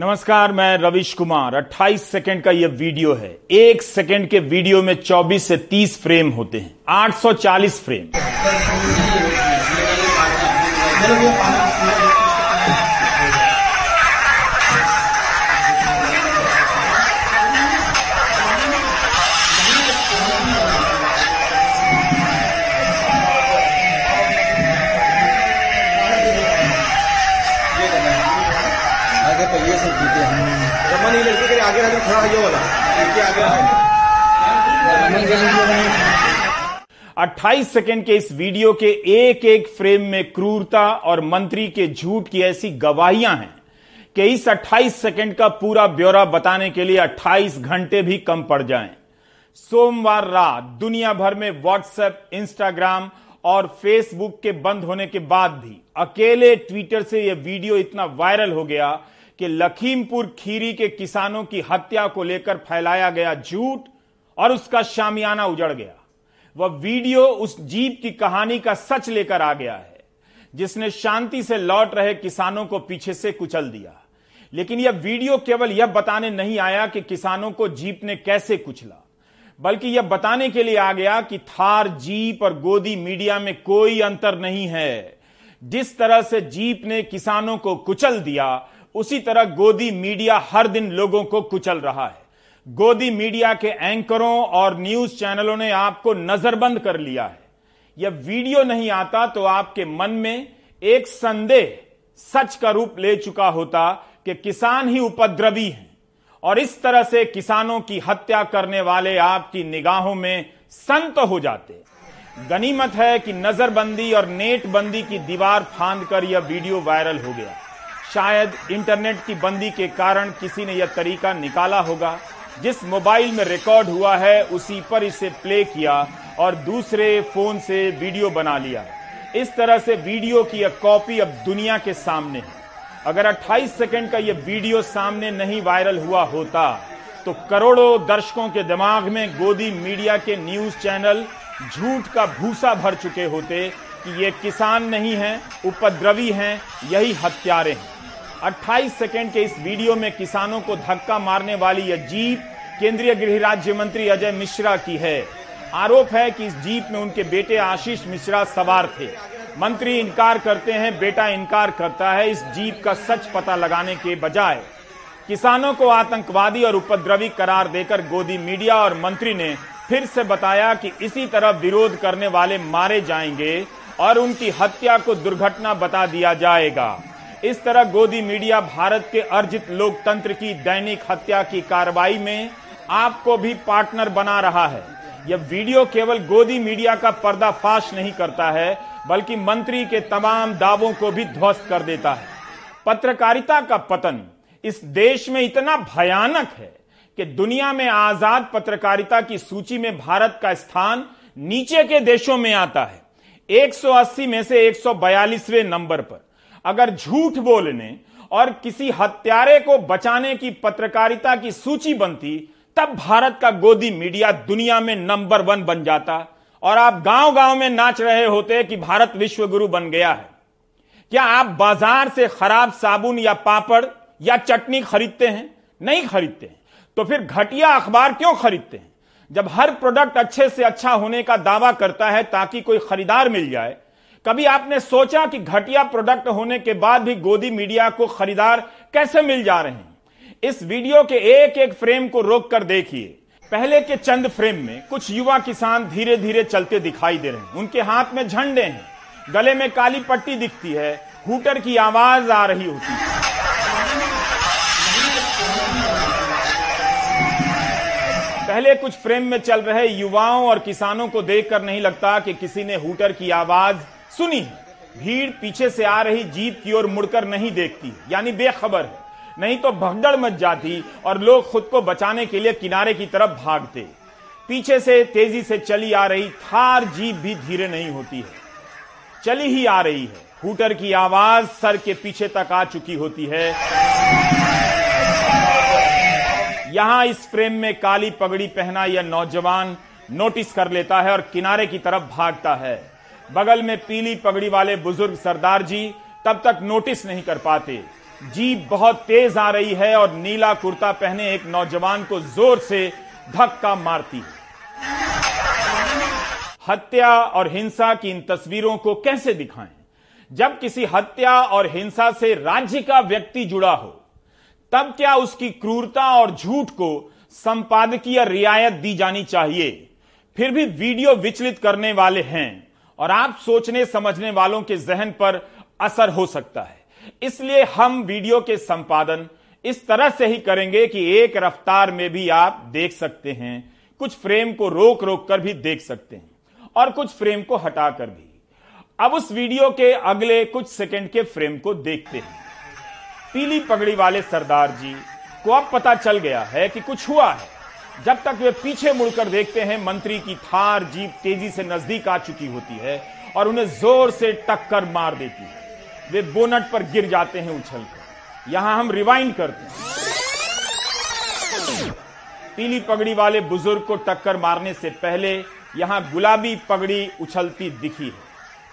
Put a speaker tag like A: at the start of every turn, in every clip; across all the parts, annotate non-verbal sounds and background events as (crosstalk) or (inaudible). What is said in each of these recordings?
A: नमस्कार, मैं रविश कुमार। 28 सेकंड का यह वीडियो है। एक सेकंड के वीडियो में 24 से 30 फ्रेम होते हैं। 840 फ्रेम। 28 सेकंड के इस वीडियो के एक एक फ्रेम में क्रूरता और मंत्री के झूठ की ऐसी गवाहियाँ हैं कि इस 28 सेकंड का पूरा ब्यौरा बताने के लिए 28 घंटे भी कम पड़ जाएँ। सोमवार रात दुनिया भर में व्हाट्सएप, इंस्टाग्राम और फेसबुक के बंद होने के बाद भी अकेले ट्विटर से यह वीडियो इतना वायरल हो गया कि लखीमपुर खीरी के किसानों की हत्या को लेकर फैलाया गया झूठ और उसका शामियाना उजड़ गया वह वीडियो उस जीप की कहानी का सच लेकर आ गया है, जिसने शांति से लौट रहे किसानों को पीछे से कुचल दिया। लेकिन यह वीडियो केवल यह बताने नहीं आया कि किसानों को जीप ने कैसे कुचला, बल्कि यह बताने के लिए आ गया कि थार, जीप और गोदी मीडिया में कोई अंतर नहीं है। जिस तरह से जीप ने किसानों को कुचल दिया, उसी तरह गोदी मीडिया हर दिन लोगों को कुचल रहा है। गोदी मीडिया के एंकरों और न्यूज़ चैनलों ने आपको नजरबंद कर लिया है। यह वीडियो नहीं आता तो आपके मन में एक संदेह सच का रूप ले चुका होता कि किसान ही उपद्रवी हैं और इस तरह से किसानों की हत्या करने वाले आपकी निगाहों में संत हो जाते गनीमत है कि नजरबंदी और नेट बंदी की दीवार फांद कर यह वीडियो वायरल हो गया। शायद इंटरनेट की बंदी के कारण किसी ने यह तरीका निकाला होगा। जिस मोबाइल में रिकॉर्ड हुआ है, उसी पर इसे प्ले किया और दूसरे फ़ोन से वीडियो बना लिया। इस तरह से वीडियो की यह कॉपी अब दुनिया के सामने है। अगर 28 सेकंड का यह वीडियो सामने नहीं वायरल हुआ होता तो करोड़ों दर्शकों के दिमाग में गोदी मीडिया के न्यूज़ चैनल झूठ का भूसा भर चुके होते कि ये किसान नहीं हैं, उपद्रवी हैं, यही हत्यारे हैं। 28 सेकंड के इस वीडियो में किसानों को धक्का मारने वाली यह जीप केंद्रीय गृह राज्य मंत्री अजय मिश्रा की है। आरोप है कि इस जीप में उनके बेटे आशीष मिश्रा सवार थे। मंत्री इनकार करते हैं, बेटा इनकार करता है, इस जीप का सच पता लगाने के बजाय। किसानों को आतंकवादी और उपद्रवी करार देकर गोदी मीडिया और मंत्री ने फिर से बताया कि इसी तरह विरोध करने वाले मारे जाएँगे और उनकी हत्या को दुर्घटना बता दिया जाएगा। इस तरह गोदी मीडिया भारत के अर्जित लोकतंत्र की दैनिक हत्या की कार्रवाई में आपको भी पार्टनर बना रहा है। यह वीडियो केवल गोदी मीडिया का पर्दाफाश नहीं करता है, बल्कि मंत्री के तमाम दावों को भी ध्वस्त कर देता है। पत्रकारिता का पतन इस देश में इतना भयानक है कि दुनिया में आज़ाद पत्रकारिता की सूची में भारत का स्थान नीचे के देशों में आता है। 180 में से 142वें नंबर पर। अगर झूठ बोलने और किसी हत्यारे को बचाने की पत्रकारिता की सूची बनती, तब भारत का गोदी मीडिया दुनिया में नंबर वन बन जाता। और आप गाँव गाँव में नाच रहे होते कि भारत विश्व गुरु बन गया है। क्या आप बाज़ार से खराब साबुन या पापड़ या चटनी खरीदते हैं? नहीं खरीदते हैं। तो फिर घटिया अखबार क्यों खरीदते हैं? जब हर प्रोडक्ट अच्छे से अच्छा होने का दावा करता है ताकि कोई खरीदार मिल जाए कभी आपने सोचा कि घटिया प्रोडक्ट होने के बाद भी गोदी मीडिया को खरीदार कैसे मिल जा रहे हैं? इस वीडियो के एक एक फ्रेम को रोक कर देखिए। पहले के चंद फ्रेम में कुछ युवा किसान धीरे धीरे चलते दिखाई दे रहे हैं। उनके हाथ में झंडे हैं। गले में काली पट्टी दिखती है। हुटर की आवाज़ आ रही होती है। पहले कुछ फ्रेम में चल रहे युवाओं और किसानों को देखकर नहीं लगता कि किसी ने हुटर की आवाज़ सुनी, भीड़ पीछे से आ रही जीप की ओर मुड़कर नहीं देखती, यानी बेखबर है। नहीं तो भगदड़ मच जाती और लोग खुद को बचाने के लिए किनारे की तरफ़ भागते। पीछे से, तेज़ी से चली आ रही थार जीप भी धीरे नहीं होती है। चली ही आ रही है। हुटर की आवाज़ सर के पीछे तक आ चुकी होती है। यहाँ इस फ्रेम में काली पगड़ी पहना यह नौजवान नोटिस कर लेता है और किनारे की तरफ़ भागता है। बगल में पीली पगड़ी वाले बुज़ुर्ग सरदार जी तब तक नोटिस नहीं कर पाते। जीप बहुत तेज आ रही है और नीला कुर्ता पहने एक नौजवान को ज़ोर से धक्का मारती है। हत्या और हिंसा की इन तस्वीरों को कैसे दिखाएँ? जब किसी हत्या और हिंसा से राज्य का व्यक्ति जुड़ा हो, तब क्या उसकी क्रूरता और झूठ को संपादकीय रियायत दी जानी चाहिए? फिर भी वीडियो विचलित करने वाले हैं। और आप सोचने समझने वालों के जहन पर असर हो सकता है। इसलिए हम वीडियो के संपादन इस तरह से ही करेंगे कि एक रफ्तार में भी आप देख सकते हैं, कुछ फ्रेम को रोक रोक कर भी देख सकते हैं और कुछ फ्रेम को हटाकर भी। अब उस वीडियो के अगले कुछ सेकंड के फ्रेम को देखते हैं। पीली पगड़ी वाले सरदार जी को अब पता चल गया है कि कुछ हुआ है। जब तक वे पीछे मुड़कर देखते हैं, मंत्री की थार जीप तेज़ी से नज़दीक आ चुकी होती है और उन्हें ज़ोर से टक्कर मार देती है। वे बोनट पर गिर जाते हैं उछलकर। यहाँ हम रिवाइंड करते हैं। पीली पगड़ी वाले बुज़ुर्ग को टक्कर मारने से पहले यहाँ गुलाबी पगड़ी उछलती दिखी है।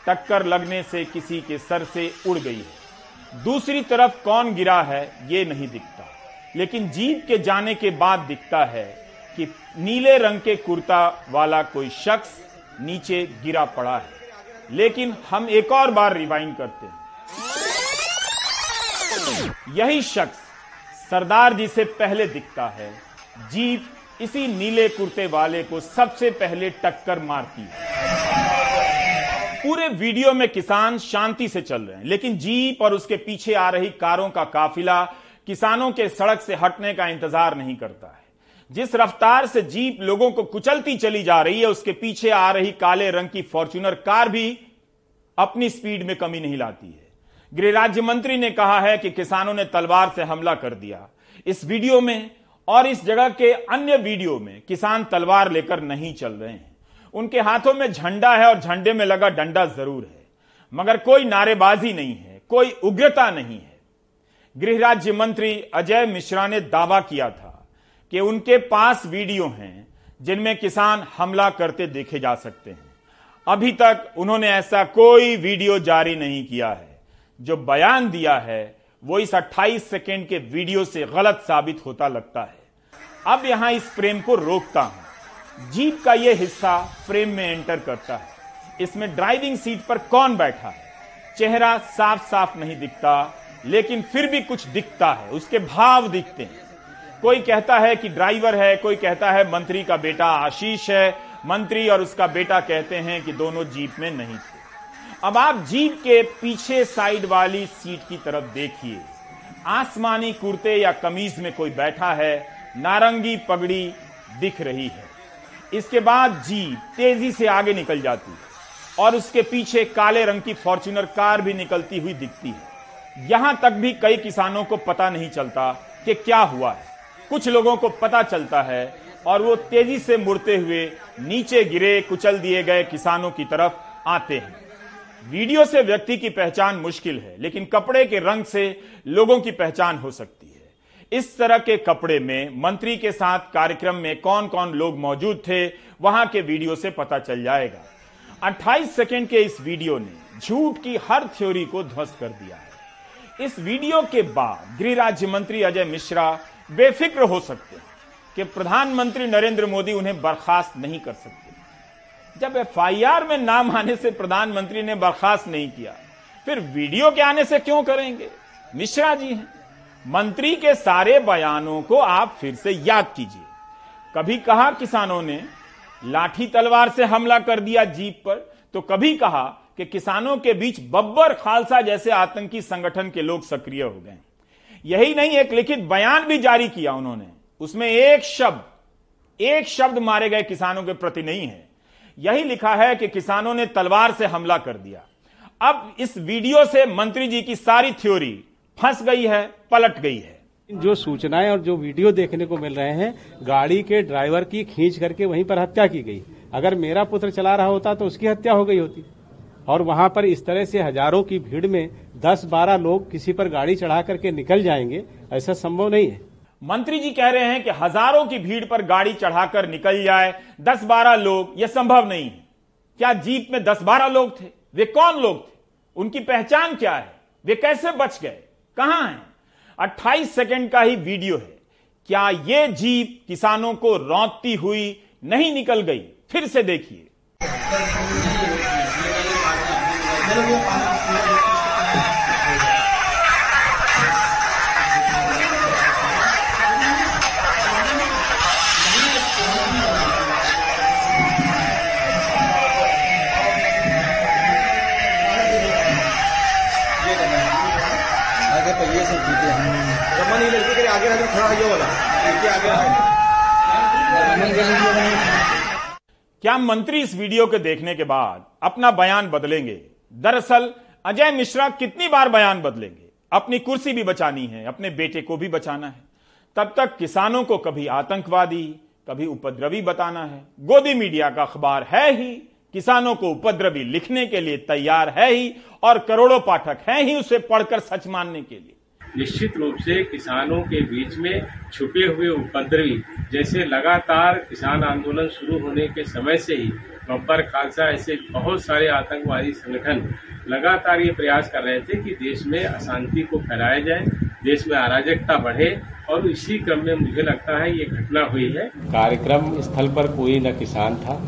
A: टक्कर लगने से किसी के सर से उड़ गई है। दूसरी तरफ़ कौन गिरा है, ये नहीं दिखता। लेकिन जीप के जाने के बाद दिखता है कि नीले रंग के कुर्ता वाला कोई शख्स नीचे गिरा पड़ा है। लेकिन हम एक और बार रिवाइंड करते हैं। यही शख्स सरदार जी से पहले दिखता है। जीप इसी नीले कुर्ते वाले को सबसे पहले टक्कर मारती है। पूरे वीडियो में किसान शांति से चल रहे हैं, लेकिन जीप और उसके पीछे आ रही कारों का काफिला किसानों के सड़क से हटने का इंतज़ार नहीं करता है। जिस रफ्तार से जीप लोगों को कुचलती चली जा रही है, उसके पीछे आ रही काले रंग की फॉर्च्यूनर कार भी अपनी स्पीड में कमी नहीं लाती है। गृह राज्य मंत्री ने कहा है कि किसानों ने तलवार से हमला कर दिया। इस वीडियो में और इस जगह के अन्य वीडियो में किसान तलवार लेकर नहीं चल रहे हैं। उनके हाथों में झंडा है और झंडे में लगा डंडा ज़रूर है। मगर कोई नारेबाजी नहीं है, कोई उग्रता नहीं है। गृह राज्य मंत्री अजय मिश्रा ने दावा किया था कि उनके पास वीडियो हैं जिनमें किसान हमला करते देखे जा सकते हैं। अभी तक उन्होंने ऐसा कोई वीडियो जारी नहीं किया है। जो बयान दिया है, वो इस 28 सेकेंड के वीडियो से गलत साबित होता लगता है। अब यहाँ इस फ्रेम को रोकता हूँ। जीप का यह हिस्सा फ्रेम में एंटर करता है। इसमें ड्राइविंग सीट पर कौन बैठा है? चेहरा साफ़ साफ़ नहीं दिखता, लेकिन फिर भी कुछ दिखता है। उसके भाव दिखते हैं। कोई कहता है कि ड्राइवर है, कोई कहता है मंत्री का बेटा आशीष है, मंत्री और उसका बेटा कहते हैं कि दोनों जीप में नहीं थे। अब आप जीप के पीछे साइड वाली सीट की तरफ़ देखिए। आसमानी कुर्ते या कमीज में कोई बैठा है, नारंगी पगड़ी दिख रही है। इसके बाद जीप तेज़ी से आगे निकल जाती है और उसके पीछे काले रंग की फॉर्च्यूनर कार भी निकलती हुई दिखती है। यहाँ तक भी कई किसानों को पता नहीं चलता कि क्या हुआ है। कुछ लोगों को पता चलता है और वो तेज़ी से मुड़ते हुए नीचे गिरे कुचल दिए गए किसानों की तरफ़ आते हैं। वीडियो से व्यक्ति की पहचान मुश्किल है, लेकिन कपड़े के रंग से लोगों की पहचान हो सकती है। इस तरह के कपड़े में मंत्री के साथ कार्यक्रम में कौन कौन लोग मौजूद थे, वहाँ के वीडियो से पता चल जाएगा। 28 सेकेंड के इस वीडियो ने झूठ की हर थ्योरी को ध्वस्त कर दिया है। इस वीडियो के बाद गृह राज्य मंत्री अजय मिश्रा बेफिक्र हो सकते हैं कि प्रधानमंत्री नरेंद्र मोदी उन्हें बर्खास्त नहीं कर सकते। जब एफआईआर में नाम आने से प्रधानमंत्री ने बर्खास्त नहीं किया, फिर वीडियो के आने से क्यों करेंगे? मिश्रा जी हैं। मंत्री के सारे बयानों को आप फिर से याद कीजिए। कभी कहा किसानों ने, लाठी तलवार से हमला कर दिया जीप पर तो कभी कहा कि किसानों के बीच बब्बर खालसा जैसे आतंकी संगठन के लोग सक्रिय हो गए। यही नहीं, एक लिखित बयान भी जारी किया उन्होंने। उसमें एक शब्द एक शब्द मारे गए किसानों के प्रति नहीं है। यही लिखा है कि किसानों ने तलवार से हमला कर दिया। अब इस वीडियो से मंत्री जी की सारी थ्योरी फंस गई है, पलट गई है।
B: जो सूचनाएँ और जो वीडियो देखने को मिल रहे हैं, गाड़ी के ड्राइवर की खींच करके वहीं पर हत्या की गई। अगर मेरा पुत्र चला रहा होता तो उसकी हत्या हो गई होती। और वहाँ पर इस तरह से हज़ारों की भीड़ में दस बारह लोग किसी पर गाड़ी चढ़ा करके निकल जाएँगे, ऐसा संभव नहीं है।
A: मंत्री जी कह रहे हैं कि हज़ारों की भीड़ पर गाड़ी चढ़ाकर निकल जाए दस बारह लोग, यह संभव नहीं। है क्या जीप में दस बारह लोग थे? वे कौन लोग थे? उनकी पहचान क्या है? वे कैसे बच गए? कहाँ हैं? 28 सेकंड का ही वीडियो है। क्या ये जीप किसानों को रौंदती हुई नहीं निकल गई? फिर से देखिए। क्या मंत्री इस वीडियो के देखने के बाद अपना बयान बदलेंगे? दरअसल, अजय मिश्रा कितनी बार बयान बदलेंगे? अपनी कुर्सी भी बचानी है, अपने बेटे को भी बचाना है। तब तक किसानों को कभी आतंकवादी, कभी उपद्रवी बताना है। गोदी मीडिया का अखबार है ही, किसानों को उपद्रवी लिखने के लिए तैयार है ही, और करोड़ों पाठक हैं ही उसे पढ़कर सच मानने के लिए।
C: निश्चित रूप से किसानों के बीच में छुपे हुए उपद्रवी, जैसे लगातार किसान आंदोलन शुरू होने के समय से ही गब्बर खालसा, ऐसे बहुत सारे आतंकवादी संगठन लगातार ये प्रयास कर रहे थे कि देश में अशांति को फैलाया जाए, देश में अराजकता बढ़े और इसी क्रम में मुझे लगता है ये घटना हुई है।
B: कार्यक्रम स्थल पर कोई न किसान था,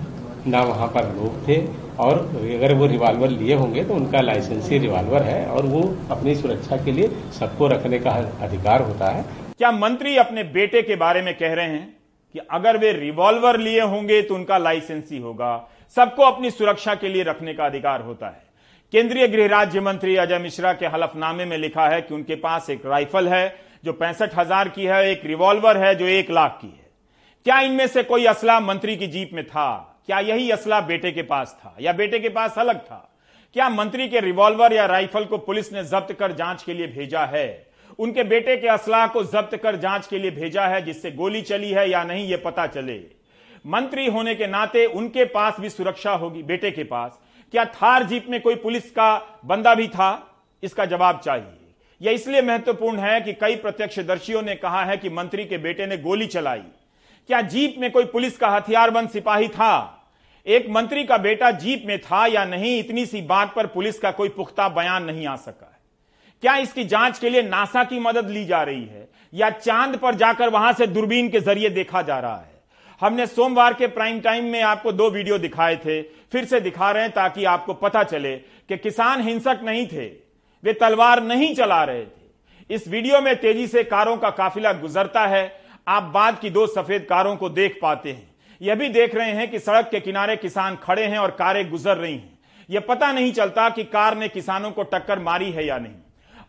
B: न वहाँ पर लोग थे और अगर वो रिवाल्वर लिए होंगे तो उनका लाइसेंसी रिवॉल्वर है और वो अपनी सुरक्षा के लिए सबको रखने का अधिकार होता है।
A: क्या मंत्री अपने बेटे के बारे में कह रहे हैं कि अगर वे रिवॉल्वर लिए होंगे तो उनका लाइसेंसी होगा। सबको अपनी सुरक्षा के लिए रखने का अधिकार होता है। केंद्रीय गृह राज्य मंत्री अजय मिश्रा के हलफनामे में लिखा है कि उनके पास एक राइफल है, जो पैंसठ हज़ार की है, एक रिवॉल्वर है, जो एक लाख की है। क्या इनमें से कोई असला मंत्री की जीप में था? क्या यही असला बेटे के पास था? या बेटे के पास अलग था? क्या मंत्री के रिवॉल्वर या राइफल को पुलिस ने जब्त कर जाँच के लिए भेजा है? उनके बेटे के असलाह को जब्त कर जाँच के लिए भेजा है, जिससे गोली चली है या नहीं यह पता चले। मंत्री होने के नाते उनके पास भी सुरक्षा होगी, बेटे के पास। क्या थार जीप में कोई पुलिस का बंदा भी था? इसका जवाब चाहिए। यह इसलिए महत्वपूर्ण है कि कई प्रत्यक्षदर्शियों ने कहा है कि मंत्री के बेटे ने गोली चलाई। क्या जीप में कोई पुलिस का हथियारबंद सिपाही था? एक मंत्री का बेटा जीप में था या नहीं, इतनी सी बात पर पुलिस का कोई पुख्ता बयान नहीं आ सका है। क्या इसकी जाँच के लिए नासा की मदद ली जा रही है? या चाँद पर जाकर वहाँ से दूरबीन के ज़रिए देखा जा रहा है? हमने सोमवार के प्राइम टाइम में आपको दो वीडियो दिखाए थे, फिर से दिखा रहे हैं ताकि आपको पता चले कि किसान हिंसक नहीं थे, वे तलवार नहीं चला रहे थे। इस वीडियो में तेज़ी से कारों का काफिला गुजरता है, आप बाद की दो सफ़ेद कारों को देख पाते हैं। यह भी देख रहे हैं कि सड़क के किनारे किसान खड़े हैं और कारें गुजर रही हैं। यह पता नहीं चलता कि कार ने किसानों को टक्कर मारी है या नहीं।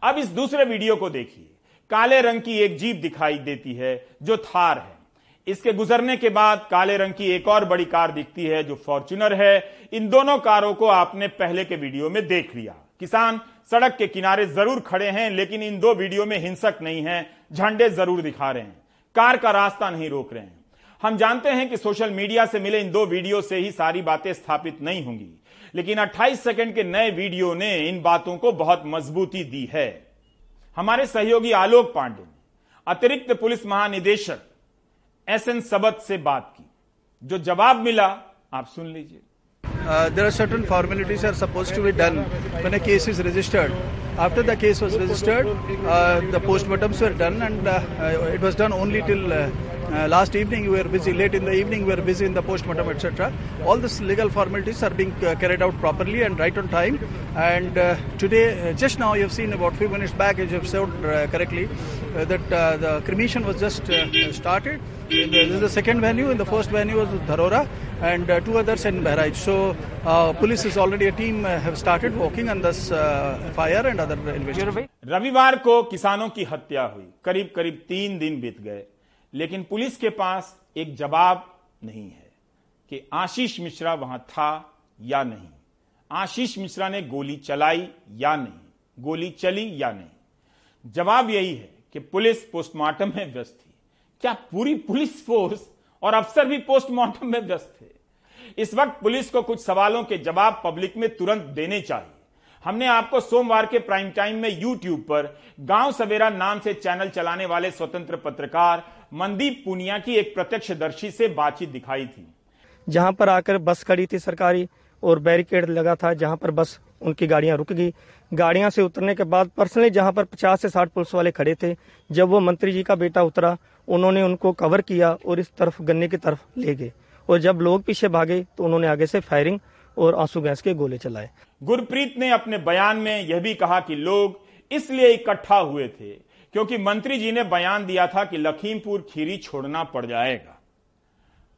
A: अब इस दूसरे वीडियो को देखिए। काले रंग की एक जीप दिखाई देती है, जो थार है। इसके गुजरने के बाद काले रंग की एक और बड़ी कार दिखती है, जो फॉर्च्यूनर है। इन दोनों कारों को आपने पहले के वीडियो में देख लिया। किसान सड़क के किनारे ज़रूर खड़े हैं, लेकिन इन दो वीडियो में हिंसक नहीं है। झंडे ज़रूर दिखा रहे हैं। कार का रास्ता नहीं रोक रहे हैं। हम जानते हैं कि सोशल मीडिया से मिले इन दो वीडियो से ही सारी बातें स्थापित नहीं होंगी। लेकिन 28 सेकंड के नए वीडियो ने इन बातों को बहुत मजबूती दी है। हमारे सहयोगी आलोक पांडे ने अतिरिक्त पुलिस महानिदेशक एस एन सबत से बात की। जो जवाब मिला, आप सुन लीजिए।
D: There are certain formalities are suppose to be done मैंने case is registered after the case was registered the postmortems were done and it was done only till uh, last evening. We were busy late in the evening. We were busy in the postmortem, etc. All these legal formalities are being uh, carried out properly and right on time. And uh, today, uh, just now, you have seen about few minutes back, as you have said uh, correctly, uh, that uh, the cremation was just uh, started. The, this is the second venue. In the first venue was Dharora and uh, two others in Bahraich. So, uh, police is already a team uh, have started working on this uh, fire and other investigations.
A: रविवार को किसानों की हत्या हुई करीब करीब तीन दिन बीत गए लेकिन पुलिस के पास एक जवाब नहीं है कि आशीष मिश्रा वहाँ था या नहीं। आशीष मिश्रा ने गोली चलाई या नहीं, गोली चली या नहीं। जवाब यही है कि पुलिस पोस्टमार्टम में व्यस्त थी। क्या पूरी पुलिस फोर्स और अफसर भी पोस्टमार्टम में व्यस्त थे? इस वक्त पुलिस को कुछ सवालों के जवाब पब्लिक में तुरंत देने चाहिए। हमने आपको सोमवार के प्राइम टाइम में यूट्यूब पर गाँव सवेरा नाम से चैनल चलाने वाले स्वतंत्र पत्रकार मनदीप पुनिया की एक प्रत्यक्षदर्शी से बातचीत दिखाई थी।
E: जहाँ पर आकर बस खड़ी थी सरकारी और बैरिकेड लगा था जहाँ पर बस उनकी गाड़ियाँ रुक गई। गाड़ियाँ से उतरने के बाद पर्सनली जहाँ पर 50 से 60 पुलिस वाले खड़े थे जब वो मंत्री जी का बेटा उतरा उन्होंने उनको कवर किया और इस तरफ़ गन्ने की तरफ़ ले गए। और जब लोग पीछे भागे तो उन्होंने आगे से फायरिंग और आँसू गैस के गोले चलाए।
A: गुरप्रीत ने अपने बयान में यह भी कहा कि लोग इसलिए इकट्ठा हुए थे क्योंकि मंत्री जी ने बयान दिया था कि लखीमपुर खीरी छोड़ना पड़ जाएगा।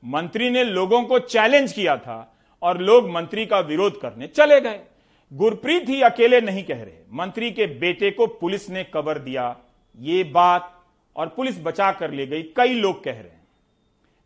A: मंत्री ने लोगों को चैलेंज किया था और लोग मंत्री का विरोध करने चले गए। गुरप्रीत ही अकेले नहीं कह रहे। मंत्री के बेटे को पुलिस ने कवर दिया। ये बात और पुलिस बचा कर ले गई, कई लोग कह रहे हैं।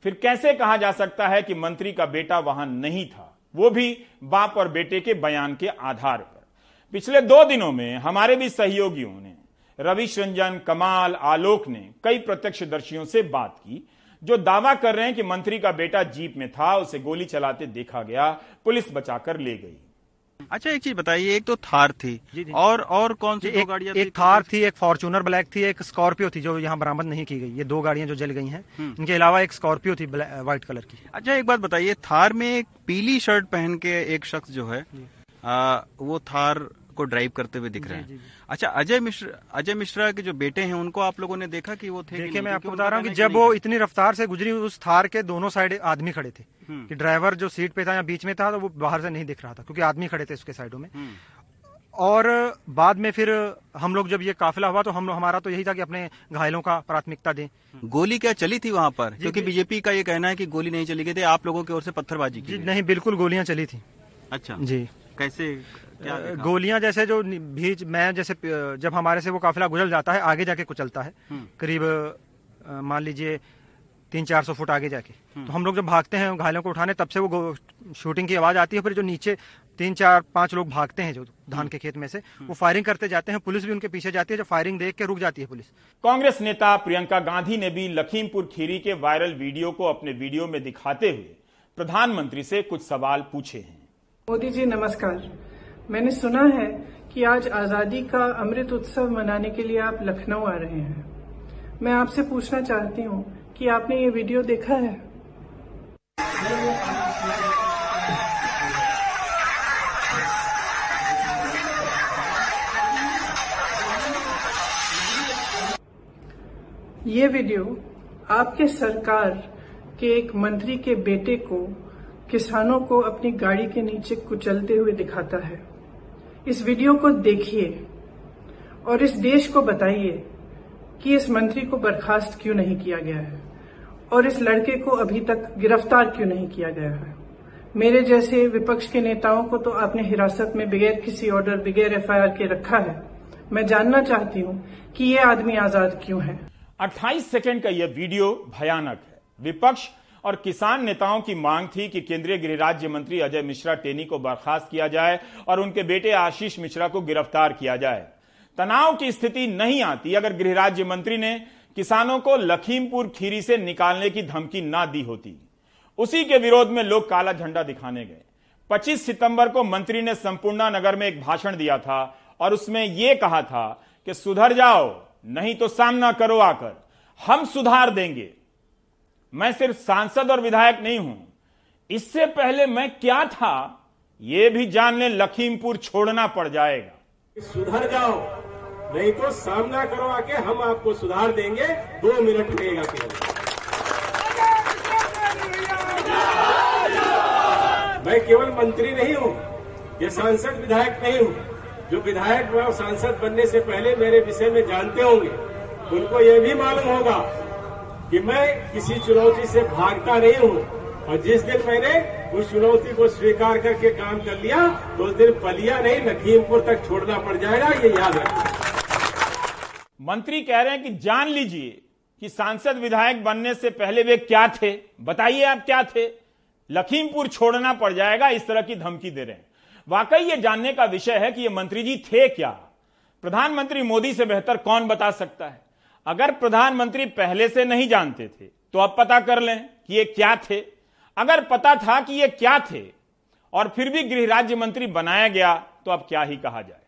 A: फिर कैसे कहा जा सकता है कि मंत्री का बेटा वहाँ नहीं था? वो भी बाप और बेटे के बयान के आधार पर। पिछले दो दिनों में हमारे भी सहयोगियों ने रविश रंजन कमाल आलोक ने कई प्रत्यक्षदर्शियों से बात की जो दावा कर रहे हैं कि मंत्री का बेटा जीप में था उसे गोली चलाते देखा गया पुलिस बचाकर ले गई।
F: अच्छा एक चीज़ बताइए एक तो थार थी।
G: जी, जी।
F: और और कौन सी दो
G: एक,
F: गाड़ियाँ
G: एक थार थी एक फॉर्चूनर ब्लैक थी एक स्कॉर्पियो थी जो यहाँ बरामद नहीं की गई। ये दो गाड़ियाँ जो जल गई हैं इनके अलावा एक स्कॉर्पियो थी व्हाइट कलर की।
F: अच्छा एक बात बताइए थार में एक पीली शर्ट पहन के एक शख्स जो है आ, वो थार को ड्राइव करते हुए दिख रहे हैं। अच्छा अजय मिश्र अजय मिश्रा के जो बेटे हैं उनको आप लोगों ने देखा कि वो थे
G: देखिए मैं आपको बता रहा हूँ कि जब वो इतनी रफ्तार से गुजरी उस थार के दोनों साइड आदमी खड़े थे।
F: हम्म।
G: कि ड्राइवर जो सीट पे था या बीच में था तो वो बाहर से नहीं दिख रहा था क्योंकि आदमी खड़े थे उसके साइडों में।
F: हम्म।
G: और बाद में फिर हम लोग जब ये काफिला हुआ तो हम हमारा तो यही था कि अपने घायलों का प्राथमिकता दें।
F: गोली क्या चली थी वहाँ पर? क्योंकि बीजेपी का ये कहना है कि गोली नहीं चली गई थी आप लोगों की ओर से पत्थरबाजी की
G: नहीं बिल्कुल गोलियाँ चली थी।
F: अच्छा।
G: जी।
F: कैसे?
G: गोलियाँ जैसे जो बीच मैं जैसे जब हमारे से वो काफिला गुजर जाता है आगे जाके कुचलता है।
F: हम्म।
G: करीब मान लीजिए तीन चार सौ फुट आगे जाके।
F: हम्म।
G: तो हम लोग जब भागते हैं घायलों को उठाने तब से वो शूटिंग की आवाज़ आती है फिर जो नीचे तीन चार पाँच लोग भागते हैं जो धान के खेत में से
F: हम्म।
G: वो फायरिंग करते जाते हैं पुलिस भी उनके पीछे जाती है जो फायरिंग देख के रुक जाती है पुलिस।
A: कांग्रेस नेता प्रियंका गांधी ने भी लखीमपुर खीरी के वायरल वीडियो को अपने वीडियो में दिखाते हुए प्रधानमंत्री से कुछ सवाल पूछे हैं।
H: मोदी जी नमस्कार। मैंने सुना है कि आज आज़ादी का अमृत उत्सव मनाने के लिए आप लखनऊ आ रहे हैं। मैं आपसे पूछना चाहती हूँ कि आपने ये वीडियो देखा है? ये वीडियो आपके सरकार के एक मंत्री के बेटे को, किसानों को अपनी गाड़ी के नीचे कुचलते हुए दिखाता है। इस वीडियो को देखिए और इस देश को बताइए कि इस मंत्री को बर्खास्त क्यों नहीं किया गया है और इस लड़के को अभी तक गिरफ़्तार क्यों नहीं किया गया है? मेरे जैसे विपक्ष के नेताओं को तो आपने हिरासत में बगैर किसी ऑर्डर बगैर एफआईआर के रखा है। मैं जानना चाहती हूँ कि ये आदमी आज़ाद क्यों है?
A: 28 सेकंड का यह वीडियो भयानक है। विपक्ष और किसान नेताओं की मांग थी कि केंद्रीय गृह राज्य मंत्री अजय मिश्रा टेनी को बर्खास्त किया जाए और उनके बेटे आशीष मिश्रा को गिरफ़्तार किया जाए। तनाव की स्थिति नहीं आती अगर गृह राज्य मंत्री ने किसानों को लखीमपुर खीरी से निकालने की धमकी ना दी होती। उसी के विरोध में लोग काला झंडा दिखाने गए। 25 सितंबर को मंत्री ने संपूर्णा नगर में एक भाषण दिया था और उसमें यह कहा था कि सुधर जाओ, नहीं तो सामना करो आकर। हम सुधार देंगे। मैं सिर्फ़ सांसद और विधायक नहीं हूँ। इससे पहले मैं क्या था, ये भी जानने लखीमपुर छोड़ना पड़ जाएगा।
C: सुधर जाओ, नहीं तो सामना करो आके हम आपको सुधार देंगे, दो मिनट लगेगा केवल। मैं केवल मंत्री नहीं हूँ, ये सांसद विधायक नहीं हूँ। जो विधायक व सांसद बनने से पहले मेरे विषय में जानते होंगे, उनको ये भी मालूम होगा कि मैं किसी चुनौती से भागता नहीं हूँ। और जिस दिन मैंने उस चुनौती को स्वीकार करके काम कर लिया तो उस दिन पलिया नहीं लखीमपुर तक छोड़ना पड़ जाएगा, ये याद रखना।
A: मंत्री कह रहे हैं कि जान लीजिए कि सांसद विधायक बनने से पहले वे क्या थे। बताइए आप क्या थे। लखीमपुर छोड़ना पड़ जाएगा, इस तरह की धमकी दे रहे हैं। वाकई ये जानने का विषय है कि ये मंत्री जी थे क्या। प्रधानमंत्री मोदी से बेहतर कौन बता सकता है? अगर प्रधानमंत्री पहले से नहीं जानते थे तो अब पता कर लें कि ये क्या थे। अगर पता था कि ये क्या थे, और फिर भी गृह राज्य मंत्री बनाया गया तो अब क्या ही कहा जाए।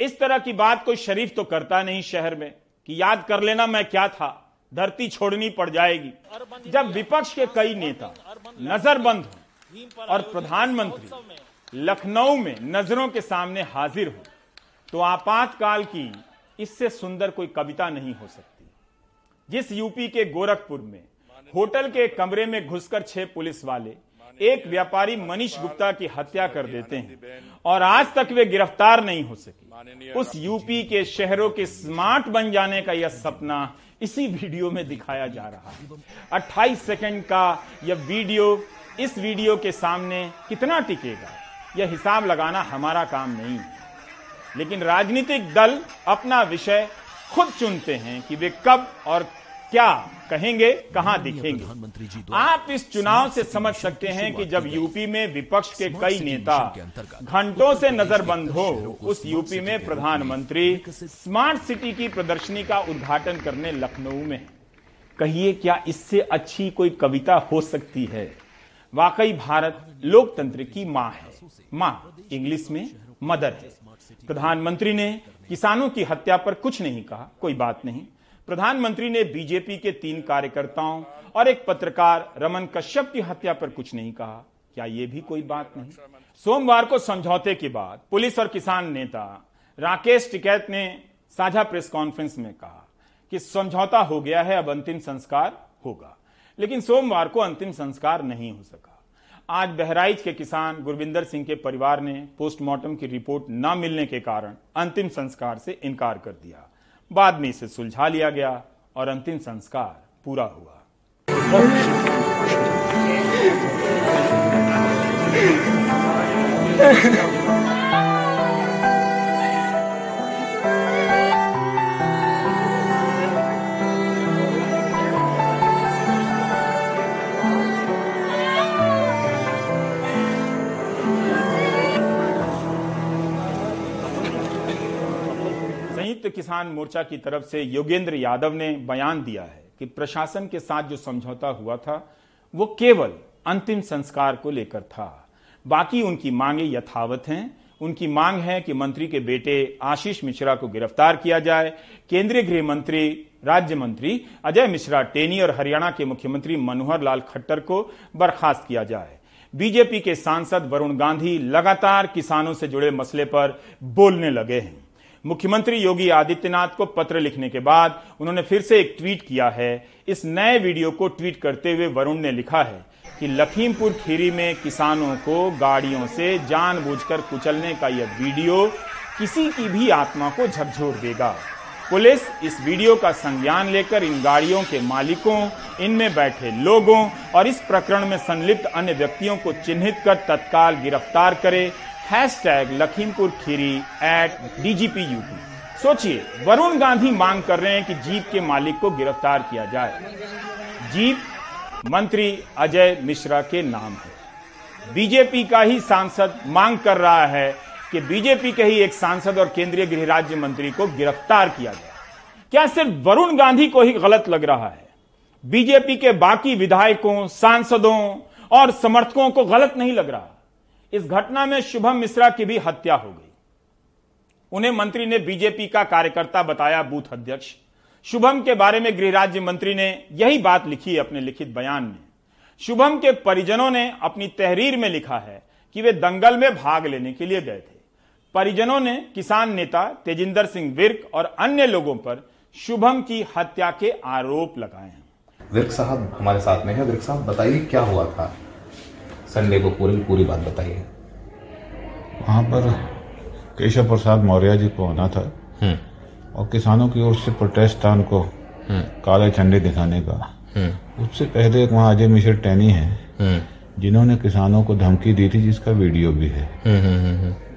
A: इस तरह की बात कोई शरीफ तो करता नहीं शहर में, कि याद कर लेना मैं क्या था, धरती छोड़नी पड़ जाएगी। जब विपक्ष के कई नेता नजरबंद हो, और प्रधानमंत्री लखनऊ में नज़रों के सामने हाजिर हो तो आपातकाल की इससे सुंदर कोई कविता नहीं हो सकती। जिस यूपी के गोरखपुर में, होटल के कमरे में घुसकर छह पुलिस वाले एक व्यापारी मनीष गुप्ता की हत्या कर देते हैं और आज तक वे गिरफ़्तार नहीं हो सके। उस यूपी के शहरों के स्मार्ट बन जाने का यह सपना इसी वीडियो में दिखाया जा रहा है। 28 सेकंड का यह वीडियो, इस वीडियो के सामने कितना टिकेगा? यह हिसाब लगाना हमारा काम नहीं है। लेकिन राजनीतिक दल अपना विषय खुद चुनते हैं कि वे कब और क्या कहेंगे कहाँ दिखेंगे। आप इस चुनाव से समझ सकते हैं कि जब यूपी में विपक्ष के कई नेता घंटों से नजरबंद हो उस यूपी में प्रधानमंत्री स्मार्ट सिटी की प्रदर्शनी का उद्घाटन करने लखनऊ में। कहिए क्या इससे अच्छी कोई कविता हो सकती है? वाकई भारत लोकतंत्र की माँ है। माँ इंग्लिश में मदर है। प्रधानमंत्री ने किसानों की हत्या पर कुछ नहीं कहा, कोई बात नहीं। प्रधानमंत्री ने बीजेपी के तीन कार्यकर्ताओं और एक पत्रकार रमन कश्यप की हत्या पर कुछ नहीं कहा। क्या यह भी कोई बात नहीं? सोमवार को समझौते के बाद पुलिस और किसान नेता राकेश टिकैत ने साझा प्रेस कॉन्फ्रेंस में कहा कि समझौता हो गया है, अब अंतिम संस्कार होगा। लेकिन सोमवार को अंतिम संस्कार नहीं हो सका। आज बहराइच के किसान गुरविंदर सिंह के परिवार ने पोस्टमार्टम की रिपोर्ट न मिलने के कारण अंतिम संस्कार से इनकार कर दिया। बाद में इसे सुलझा लिया गया और अंतिम संस्कार पूरा हुआ। (laughs) संयुक्त किसान मोर्चा की तरफ़ से योगेंद्र यादव ने बयान दिया है कि प्रशासन के साथ जो समझौता हुआ था, वो केवल अंतिम संस्कार को लेकर था। बाकी उनकी मांगे यथावत हैं। उनकी मांग है कि मंत्री के बेटे आशीष मिश्रा को गिरफ़्तार किया जाए। केंद्रीय गृह मंत्री, राज्य मंत्री अजय मिश्रा टेनी और हरियाणा के मुख्यमंत्री मनोहर लाल खट्टर को बर्खास्त किया जाए। बीजेपी के सांसद वरुण गांधी लगातार किसानों से जुड़े मसले पर बोलने लगे हैं। मुख्यमंत्री योगी आदित्यनाथ को पत्र लिखने के बाद उन्होंने फिर से एक ट्वीट किया है। इस नए वीडियो को ट्वीट करते हुए वरुण ने लिखा है कि लखीमपुर खीरी में किसानों को गाड़ियों से जानबूझकर कुचलने का यह वीडियो किसी की भी आत्मा को झकझोर देगा। पुलिस इस वीडियो का संज्ञान लेकर इन गाड़ियों के मालिकों, इनमें बैठे लोगों और इस प्रकरण में संलिप्त अन्य व्यक्तियों को चिन्हित कर तत्काल गिरफ़्तार करे। Hashtag Lakhimpur Kheri at DGP UP सोचिए, वरुण गांधी मांग कर रहे हैं कि जीप के मालिक को गिरफ़्तार किया जाए। जीप मंत्री अजय मिश्रा के नाम है। बीजेपी का ही सांसद मांग कर रहा है कि बीजेपी के ही एक सांसद और केंद्रीय गृह राज्य मंत्री को गिरफ़्तार किया जाए। क्या सिर्फ़ वरुण गांधी को ही गलत लग रहा है? बीजेपी के बाकी विधायकों, सांसदों और समर्थकों को गलत नहीं लग रहा। इस घटना में शुभम मिश्रा की भी हत्या हो गई। उन्हें मंत्री ने बीजेपी का कार्यकर्ता बताया, बूथ अध्यक्ष। शुभम के बारे में गृह राज्य मंत्री ने यही बात लिखी अपने लिखित बयान में। शुभम के परिजनों ने अपनी तहरीर में लिखा है कि वे दंगल में भाग लेने के लिए गए थे। परिजनों ने किसान नेता तेजिंदर सिंह विर्क और अन्य लोगों पर शुभम की हत्या के आरोप लगाए हैं।
I: विर्क साहब हमारे साथ में है। विर्क साहब, बताइए क्या हुआ था? संडे को पूरी पूरी बात बताइए
J: वहाँ पर केशव प्रसाद मौर्य जी को होना था और किसानों की ओर से प्रोटेस्ट था उनको काले झंडे दिखाने का। उससे पहले एक वहाँ अजय मिश्र टैनी है जिन्होंने किसानों को धमकी दी थी जिसका वीडियो भी है।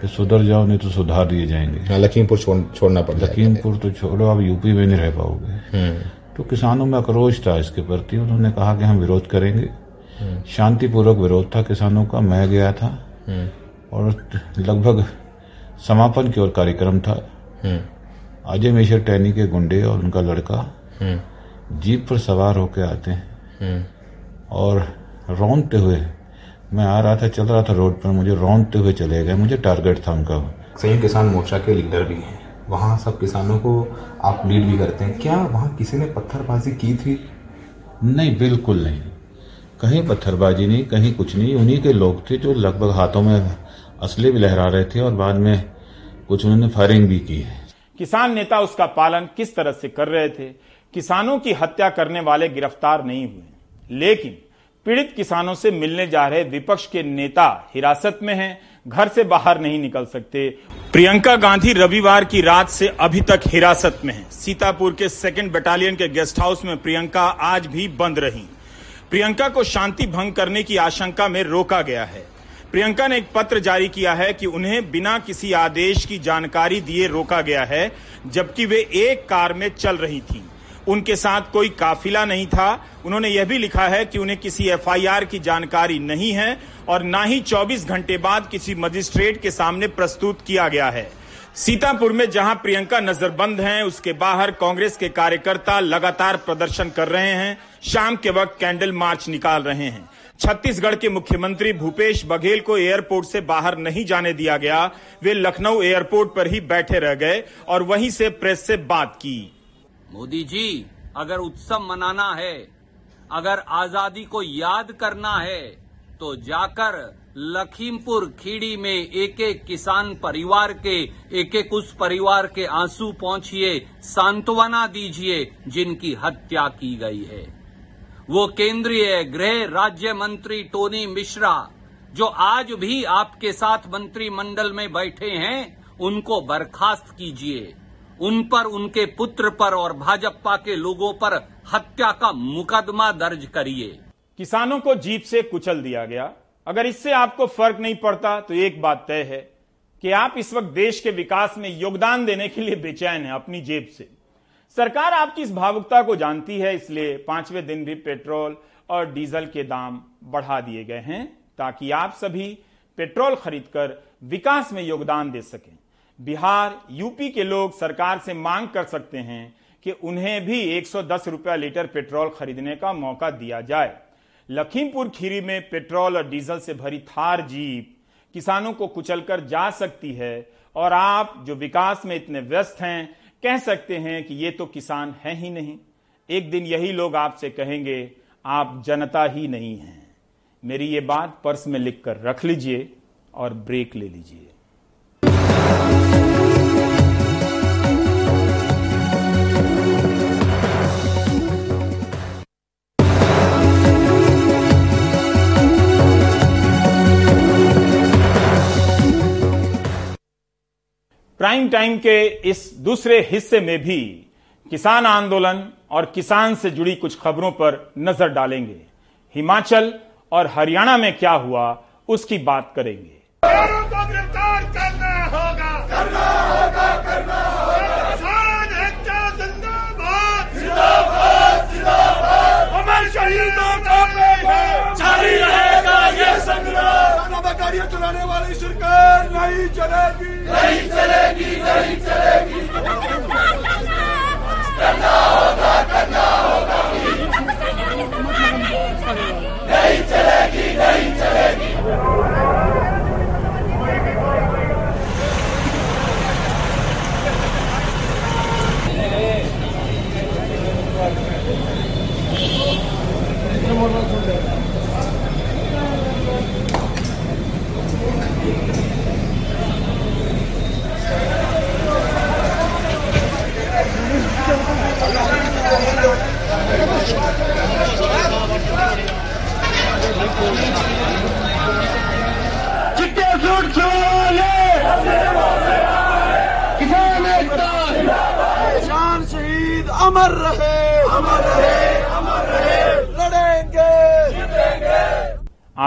J: कि सुधर जाओ नहीं तो सुधार दिए जाएँगे।
I: लखीमपुर छोड़, छोड़ना पड़ता
J: लखीमपुर तो छोड़ो अब यूपी में नहीं रह पाओगे। तो किसानों में आक्रोश था इसके प्रति। उन्होंने कहा कि हम विरोध करेंगे। शांतिपूर्वक विरोध था किसानों का मैं गया था। और लगभग समापन की ओर कार्यक्रम था। अजय मिश्र टैनी के गुंडे और उनका लड़का जीप पर सवार होकर आते हैं। और रौनते हुए मैं आ रहा था चल रहा था रोड पर मुझे रौनते हुए चले गए। मुझे टारगेट था उनका।
I: संयुक्त किसान मोर्चा के लीडर भी हैं। वहाँ सब किसानों को आप लीड भी करते हैं। क्या वहाँ किसी ने पत्थरबाजी की थी?
J: नहीं बिल्कुल नहीं। कहीं पत्थरबाजी नहीं, कहीं कुछ नहीं, उन्हीं के लोग थे जो लगभग हाथों में असली भी लहरा रहे थे और बाद में कुछ उन्होंने फायरिंग भी की है।
A: किसान नेता उसका पालन किस तरह से कर रहे थे? किसानों की हत्या करने वाले गिरफ़्तार नहीं हुए। लेकिन पीड़ित किसानों से मिलने जा रहे विपक्ष के नेता हिरासत में हैं, घर से बाहर नहीं निकल सकते। प्रियंका गांधी रविवार की रात से अभी तक हिरासत में हैं। सीतापुर के सेकंड बटालियन के गेस्ट हाउस में प्रियंका आज भी बंद रही। प्रियंका को शांति भंग करने की आशंका में रोका गया है। प्रियंका ने एक पत्र जारी किया है कि उन्हें बिना किसी आदेश की जानकारी दिए रोका गया है, जबकि वे एक कार में चल रही थीं। उनके साथ कोई काफिला नहीं था। उन्होंने यह भी लिखा है कि उन्हें किसी एफआईआर की जानकारी नहीं है और ना ही 24 घंटे बाद किसी मजिस्ट्रेट के सामने प्रस्तुत किया गया है। सीतापुर में जहाँ प्रियंका नजरबंद हैं, उसके बाहर कांग्रेस के कार्यकर्ता लगातार प्रदर्शन कर रहे हैं। शाम के वक्त कैंडल मार्च निकाल रहे हैं। छत्तीसगढ़ के मुख्यमंत्री भूपेश बघेल को एयरपोर्ट से बाहर नहीं जाने दिया गया। वे लखनऊ एयरपोर्ट पर ही बैठे रह गए और वहीं से प्रेस से बात की।
K: मोदी जी, अगर उत्सव मनाना है, अगर आज़ादी को याद करना है तो जाकर लखीमपुर खीड़ी में एक एक किसान परिवार के एक एक उस परिवार के आँसू पहुंचिए, सांत्वना दीजिए जिनकी हत्या की गई है। वो केंद्रीय गृह राज्य मंत्री टोनी मिश्रा, जो आज भी आपके साथ मंत्रिमंडल में बैठे हैं, उनको बर्खास्त कीजिए। उन पर, उनके पुत्र पर और भाजपा के लोगों पर हत्या का मुकदमा दर्ज करिए।
A: किसानों को जीप से कुचल दिया गया। अगर इससे आपको फ़र्क नहीं पड़ता तो एक बात तय है कि आप इस वक्त देश के विकास में योगदान देने के लिए बेचैन हैं अपनी जेब से। सरकार आपकी इस भावुकता को जानती है, इसलिए पाँचवें दिन भी पेट्रोल और डीजल के दाम बढ़ा दिए गए हैं ताकि आप सभी पेट्रोल खरीदकर विकास में योगदान दे सकें। बिहार, यूपी के लोग सरकार से मांग कर सकते हैं कि उन्हें भी 110 रुपया लीटर पेट्रोल खरीदने का मौका दिया जाए। लखीमपुर खीरी में पेट्रोल और डीजल से भरी थार जीप किसानों को कुचलकर जा सकती है और आप जो विकास में इतने व्यस्त हैं कह सकते हैं कि ये तो किसान है ही नहीं। एक दिन यही लोग आपसे कहेंगे, आप जनता ही नहीं हैं। मेरी ये बात पर्स में लिखकर रख लीजिए और ब्रेक ले लीजिए। प्राइम टाइम के इस दूसरे हिस्से में भी किसान आंदोलन और किसान से जुड़ी कुछ खबरों पर नज़र डालेंगे। हिमाचल और हरियाणा में क्या हुआ, उसकी बात करेंगे।
L: शहीदों का ये संग्राम। गाड़ियाँ चलाने वाली सरकार नहीं चलेगी। नहीं चलेगी नहीं चलेगी करना होगा करना होगा नहीं चलेगी नहीं चलेगी चिट्टे फ्रूट खिलवाने किसान एकता किसान शहीद अमर रहे अमर रहे अमर रहे लड़ेंगे जीतेंगे
A: आप